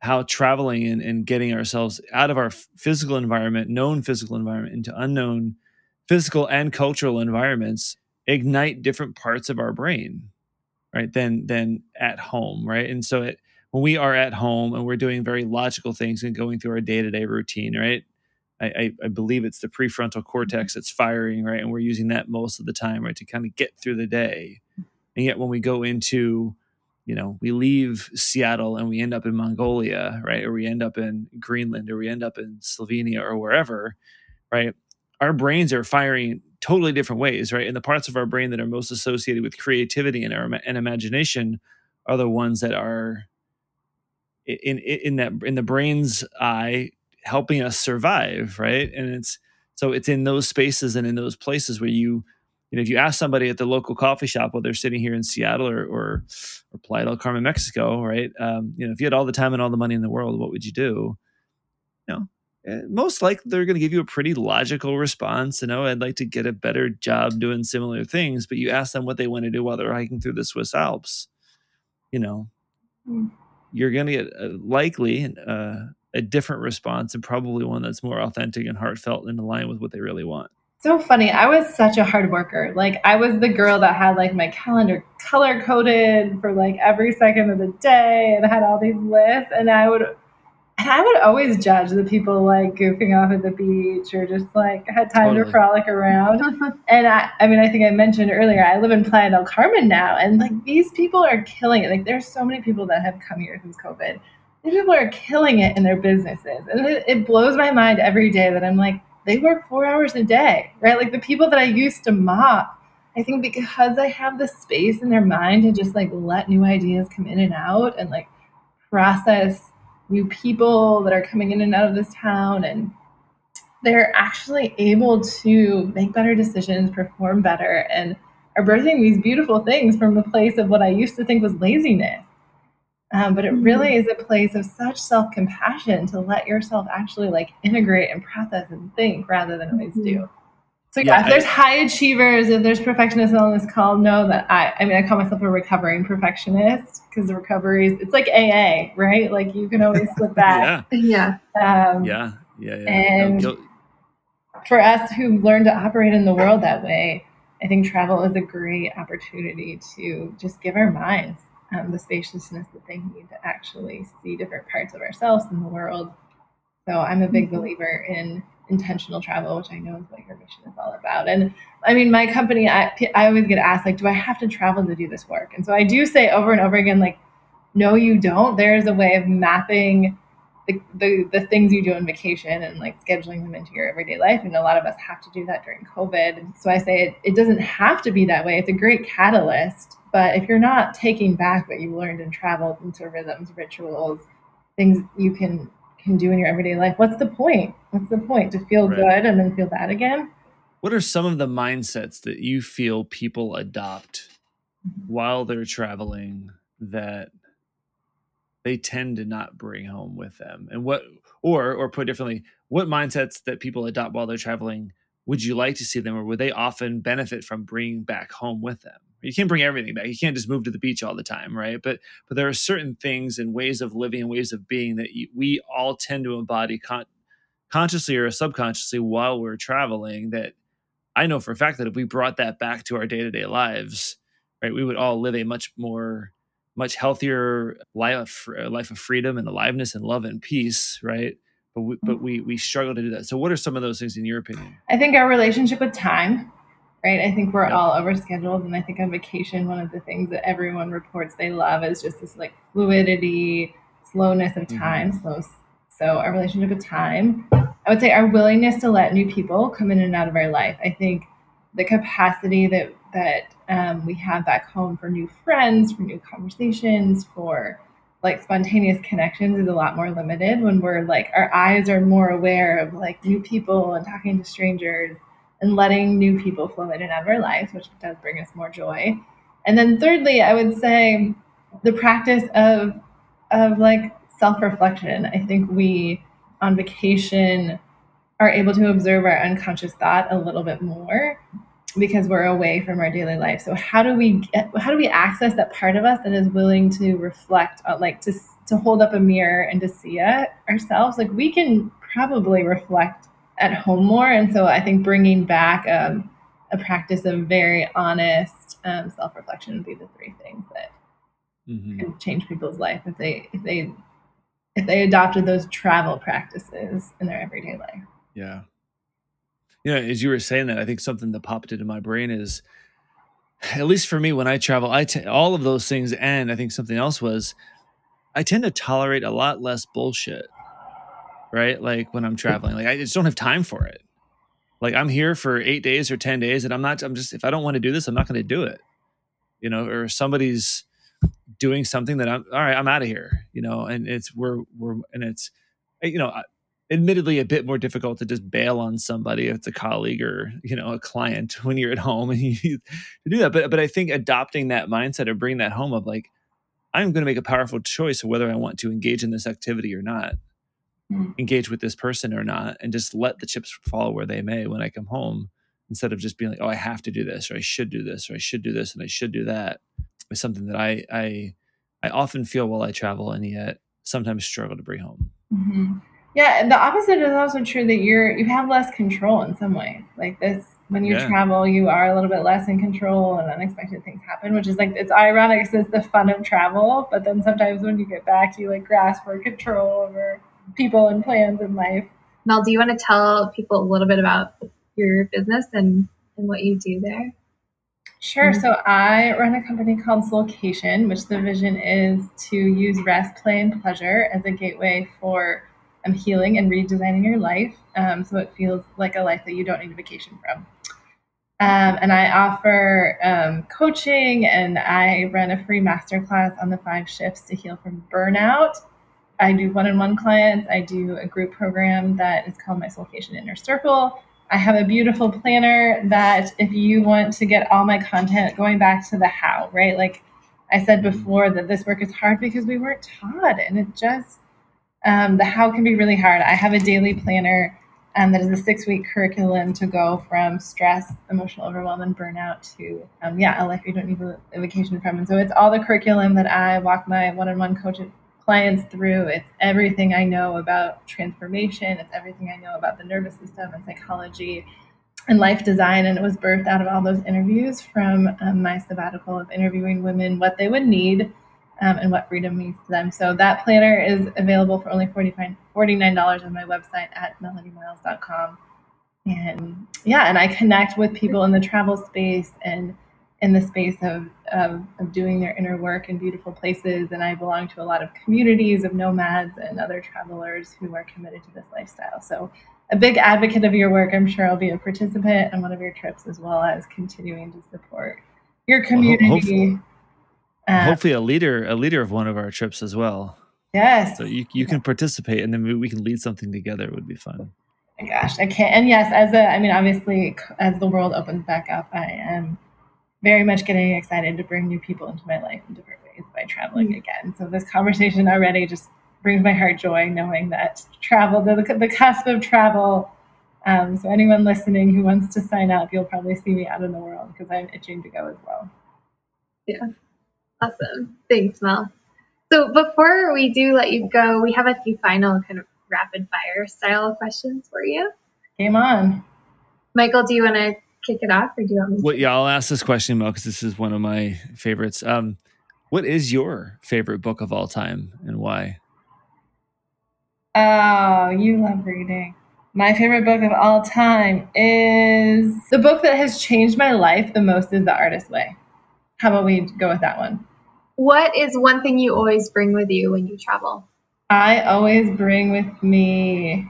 how traveling and, and getting ourselves out of our physical environment, known physical environment, into unknown physical and cultural environments ignite different parts of our brain, right? Than than at home, right? And so it, when we are at home and we're doing very logical things and going through our day to day routine, right? I, I, believe it's the prefrontal cortex that's firing, right? And we're using that most of the time, right, to kind of get through the day. And yet, when we go into, you know, we leave Seattle and we end up in Mongolia, right, or we end up in Greenland, or we end up in Slovenia, or wherever, right? Our brains are firing totally different ways, right? And the parts of our brain that are most associated with creativity and, our, and imagination are the ones that are in, in that in the brain's eye helping us survive, right? And it's so it's in those spaces and in those places where you, you know, if you ask somebody at the local coffee shop while they're sitting here in Seattle or or, or Playa del Carmen, Mexico, right? Um, you know, if you had all the time and all the money in the world, what would you do? Eh, most likely they're going to give you a pretty logical response. You know, I'd like to get a better job doing similar things. But you ask them what they want to do while they're hiking through the Swiss Alps. You know, mm. you're going to get uh, likely uh, a different response and probably one that's more authentic and heartfelt and aligned with what they really want. So funny. I was such a hard worker. Like I was the girl that had like my calendar color coded for like every second of the day and had all these lists and I would And I would always judge the people like goofing off at the beach or just like had time Totally. to frolic around. and I, I mean, I think I mentioned earlier, I live in Playa del Carmen now, and like these people are killing it. Like, there's so many people that have come here since COVID. These people are killing it in their businesses, and it, it blows my mind every day that I'm like, they work four hours a day, right? Like the people that I used to mock. I think because I have the space in their mind to just like let new ideas come in and out and like process new people that are coming in and out of this town and they're actually able to make better decisions, perform better, and are birthing these beautiful things from a place of what I used to think was laziness. Um, but it really is a place of such self compassion to let yourself actually like integrate and process and think rather than always do. So yeah, Yeah, if I- there's high achievers, if there's perfectionists on this call, know that I, I mean, I call myself a recovering perfectionist because the recovery is, it's like AA, right? Like you can always slip back. yeah, Yeah. Um, yeah, yeah, yeah. No, And- guilt- for us who learn to operate in the world that way, I think travel is a great opportunity to just give our minds um, the spaciousness that they need to actually see different parts of ourselves in the world. So I'm a big Mhm. believer in intentional travel, which I know is what your mission is all about. And I mean, my company, I, I always get asked, like, do I have to travel to do this work? And so I do say over and over again, like, no, you don't. There is a way of mapping the, the, the things you do on vacation and like scheduling them into your everyday life. And a lot of us have to do that during COVID. And so I say it, it doesn't have to be that way. It's a great catalyst. But if you're not taking back what you learned and traveled into rhythms, rituals, things you can can do in your everyday life, what's the point? What's the point? To feel Right. good and then feel bad again? What are some of the mindsets that you feel people adopt while they're traveling that they tend to not bring home with them? And what or or put differently, what mindsets that people adopt while they're traveling would you like to see them or would they often benefit from bringing back home with them? You can't bring everything back. You can't just move to the beach all the time, right? But but there are certain things and ways of living and ways of being that you, we all tend to embody con- consciously or subconsciously while we're traveling that I know for a fact that if we brought that back to our day to day lives, right, we would all live a much more, much healthier life, uh, life of freedom and aliveness and love and peace, right? But we, but mm-hmm. we we struggle to do that. So, what are some of those things in your opinion? I think our relationship with time, right? I think we're all overscheduled. And I think on vacation, one of the things that everyone reports they love is just this like fluidity, slowness of Mhm. time. Slow. So our relationship with time, I would say our willingness to let new people come in and out of our life. I think the capacity that that um, we have back home for new friends, for new conversations, for like spontaneous connections is a lot more limited when we're like our eyes are more aware of like new people and talking to strangers and letting new people flow in and out of our lives, which does bring us more joy. And then thirdly, I would say the practice of of like self-reflection. I think we on vacation are able to observe our unconscious thought a little bit more because we're away from our daily life. So how do we get, how do we access that part of us that is willing to reflect, on, like to to hold up a mirror and to see it ourselves? Like we can probably reflect at home more, and so I think bringing back um, a practice of very honest um, self reflection would be the three things that Mhm. can change people's life if they if they if they adopted those travel practices in their everyday life. Yeah. You know, as you were saying that, I think something that popped into my brain is, at least for me, when I travel, I t- all of those things, and I think something else was, I tend to tolerate a lot less bullshit. Right, like when I'm traveling, like I just don't have time for it. Like I'm here for eight days or ten days, and I'm not. I'm just if I don't want to do this, I'm not going to do it. You know, or somebody's doing something that I'm all right. I'm out of here. You know, and it's we're we're and it's you know admittedly a bit more difficult to just bail on somebody if it's a colleague or you know a client when you're at home and you to do that but but i think adopting that mindset or bringing that home of like i'm going to make a powerful choice of whether i want to engage in this activity or not Mm. engage with this person or not and just let the chips fall where they may when i come home instead of just being like oh i have to do this or i should do this or i should do this and i should do that is something that i i i often feel while i travel and yet sometimes struggle to bring home hmm Yeah, and the opposite is also true that you're you have less control in some ways. Like this, when you Yeah. travel, you are a little bit less in control, and unexpected things happen. Which is like it's ironic because it's the fun of travel, but then sometimes when you get back, you like grasp for control over people and plans in life. Mel, do you want to tell people a little bit about your business and, and what you do there? Sure. So I run a company called Soulcation, which the vision is to use rest, play, and pleasure as a gateway for um, healing and redesigning your life, um, so it feels like a life that you don't need a vacation from. Um, and I offer um, coaching, and I run a free masterclass on the five shifts to heal from burnout. I do one-on-one clients. I do a group program that is called my Soulcation Inner Circle I have a beautiful planner that if you want to get all my content going back to the how, right? Like I said before, that this work is hard because we weren't taught, and it just um, the how can be really hard. I have a daily planner um, that is a six week curriculum to go from stress, emotional overwhelm, and burnout to, um, yeah, a life you don't need a vacation from. And so it's all the curriculum that I walk my one on one coaching clients through. It's everything I know about transformation, it's everything I know about the nervous system and psychology and life design. And it was birthed out of all those interviews from um, my sabbatical of interviewing women what they would need um, and what freedom means to them. So that planner is available for only $49 on my website at melaniemiles.com. And yeah, and I connect with people in the travel space and in the space of, of, of, doing their inner work in beautiful places. And I belong to a lot of communities of nomads and other travelers who are committed to this lifestyle. So, a big advocate of your work. I'm sure I'll be a participant on one of your trips as well as continuing to support your community. Well, hopefully, uh, hopefully, a leader, a leader of one of our trips as well. Yes. So you, you can participate and then we can lead something together. It would be fun. gosh, I can't. And yes, as a, I mean, obviously, as the world opens back up, I am very much getting excited to bring new people into my life in different ways by traveling mm-hmm. again. So this conversation already just brings my heart joy knowing that travel, the, the cusp of travel. Um, so anyone listening who wants to sign up, you'll probably see me out in the world because I'm itching to go as well. Yeah, awesome. Thanks, Mel. So before we do let you go, we have a few final kind of rapid fire style questions for you. Game on. Michael, do you want to kick it off, or do you want me? Well, yeah, I'll ask this question, Mel, because this is one of my favorites. Um, what is your favorite book of all time, and why? Oh, you love reading. My favorite book of all time is the book that has changed my life the most is The Artist's Way. How about we go with that one? What is one thing you always bring with you when you travel? I always bring with me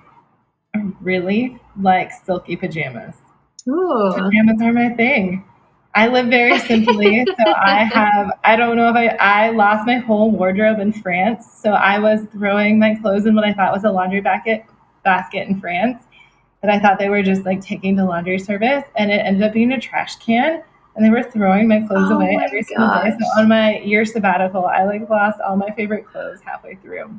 really like silky pajamas. Ooh. Pajamas are my thing. I live very simply, so I have I don't know if I I lost my whole wardrobe in France, so I was throwing my clothes in what I thought was a laundry basket basket in France that I thought they were just like taking to laundry service, and it ended up being a trash can, and they were throwing my clothes oh away my every single day. So on my year sabbatical, I like lost all my favorite clothes halfway through,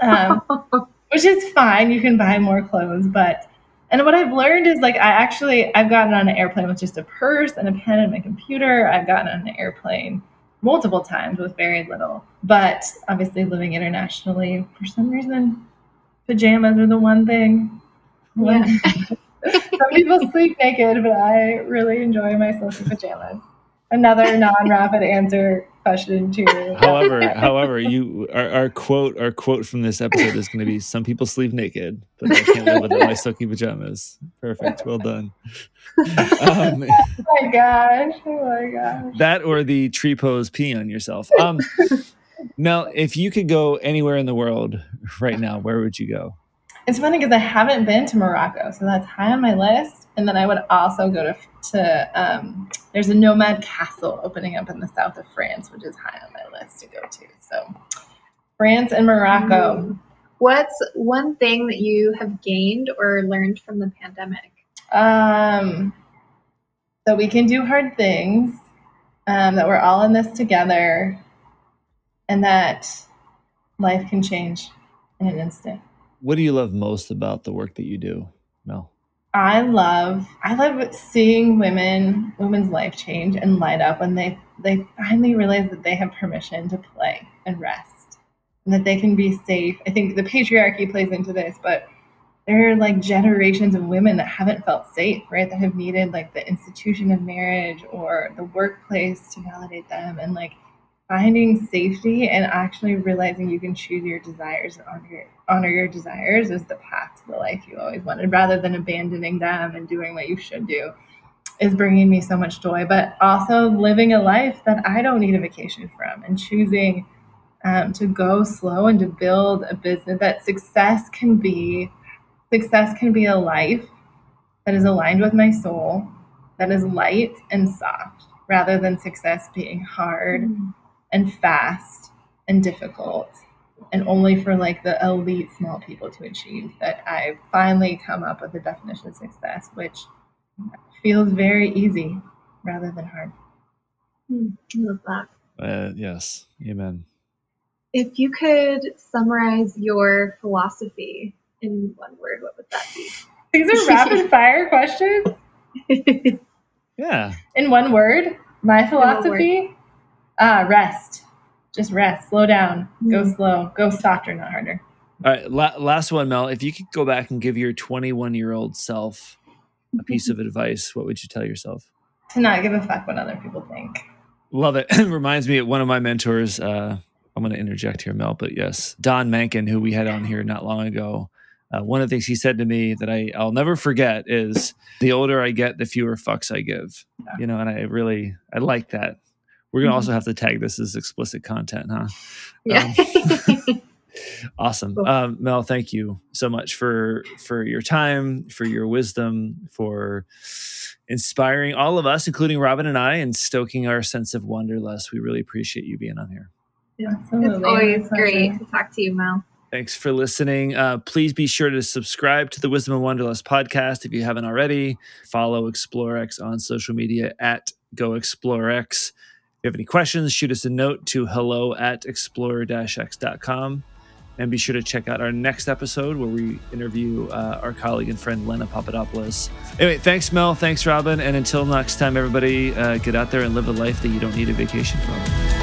um, which is fine. You can buy more clothes, but and what I've learned is like I actually I've gotten on an airplane with just a purse and a pen and my computer. I've gotten on an airplane multiple times with very little. But obviously living internationally, for some reason, pajamas are the one thing. Yeah. some people sleep naked, but I really enjoy my silky pajamas. Another non-rapid answer question too. However, however, you our, our quote our quote from this episode is going to be: "Some people sleep naked, but I can't live without my silky pajamas." Perfect. Well done. Um, oh my gosh! Oh my gosh! That or the tree pose pee on yourself. Um, Mel, if you could go anywhere in the world right now, where would you go? It's funny because I haven't been to Morocco, so that's high on my list. And then I would also go to to um, there's a nomad castle opening up in the south of France, which is high on my list to go to. So France and Morocco. Mm. What's one thing that you have gained or learned from the pandemic? Um, that we can do hard things. Um, that we're all in this together, and that life can change in an instant. What do you love most about the work that you do, Mel? I love I love seeing women women's life change and light up when they they finally realize that they have permission to play and rest and that they can be safe. I think the patriarchy plays into this, but there are like generations of women that haven't felt safe, right? That have needed like the institution of marriage or the workplace to validate them and like finding safety and actually realizing you can choose your desires and honor your, honor your desires is the path to the life you always wanted rather than abandoning them and doing what you should do is bringing me so much joy but also living a life that i don't need a vacation from and choosing um, to go slow and to build a business that success can be success can be a life that is aligned with my soul that is light and soft rather than success being hard mm-hmm. And fast and difficult and only for like the elite small people to achieve that i've finally come up with a definition of success which feels very easy rather than hard mm, I love that uh, yes amen if you could summarize your philosophy in one word, what would that be? These are rapid fire questions. yeah. In one word, my philosophy, ah, rest. Just rest. Slow down. Mm. Go slow. Go softer, not harder. All right, la- last one, Mel. If you could go back and give your 21 year old self a piece of advice, what would you tell yourself? To not give a fuck what other people think. Love it. Reminds me of one of my mentors, uh, I'm going to interject here, Mel, but yes, Don Mankin, who we had on here not long ago, uh, one of the things he said to me that I, I'll never forget is the older I get, the fewer fucks I give. Yeah. You know, and I really I like that. We're gonna mm-hmm. also have to tag this as explicit content, huh? Yeah. Um, awesome, um, Mel. Thank you so much for for your time, for your wisdom, for inspiring all of us, including Robin and I, and stoking our sense of wanderlust. We really appreciate you being on here. Absolutely. It's always great to talk to you, Mel. Thanks for listening. Uh, please be sure to subscribe to the Wisdom and Wanderlust podcast if you haven't already. Follow ExploreX on social media at GoExploreX. If you have any questions, shoot us a note to hello at explorer-x.com. And be sure to check out our next episode where we interview uh, our colleague and friend Lena Papadopoulos. Anyway, thanks, Mel. Thanks, Robin. And until next time, everybody, uh, get out there and live a life that you don't need a vacation from.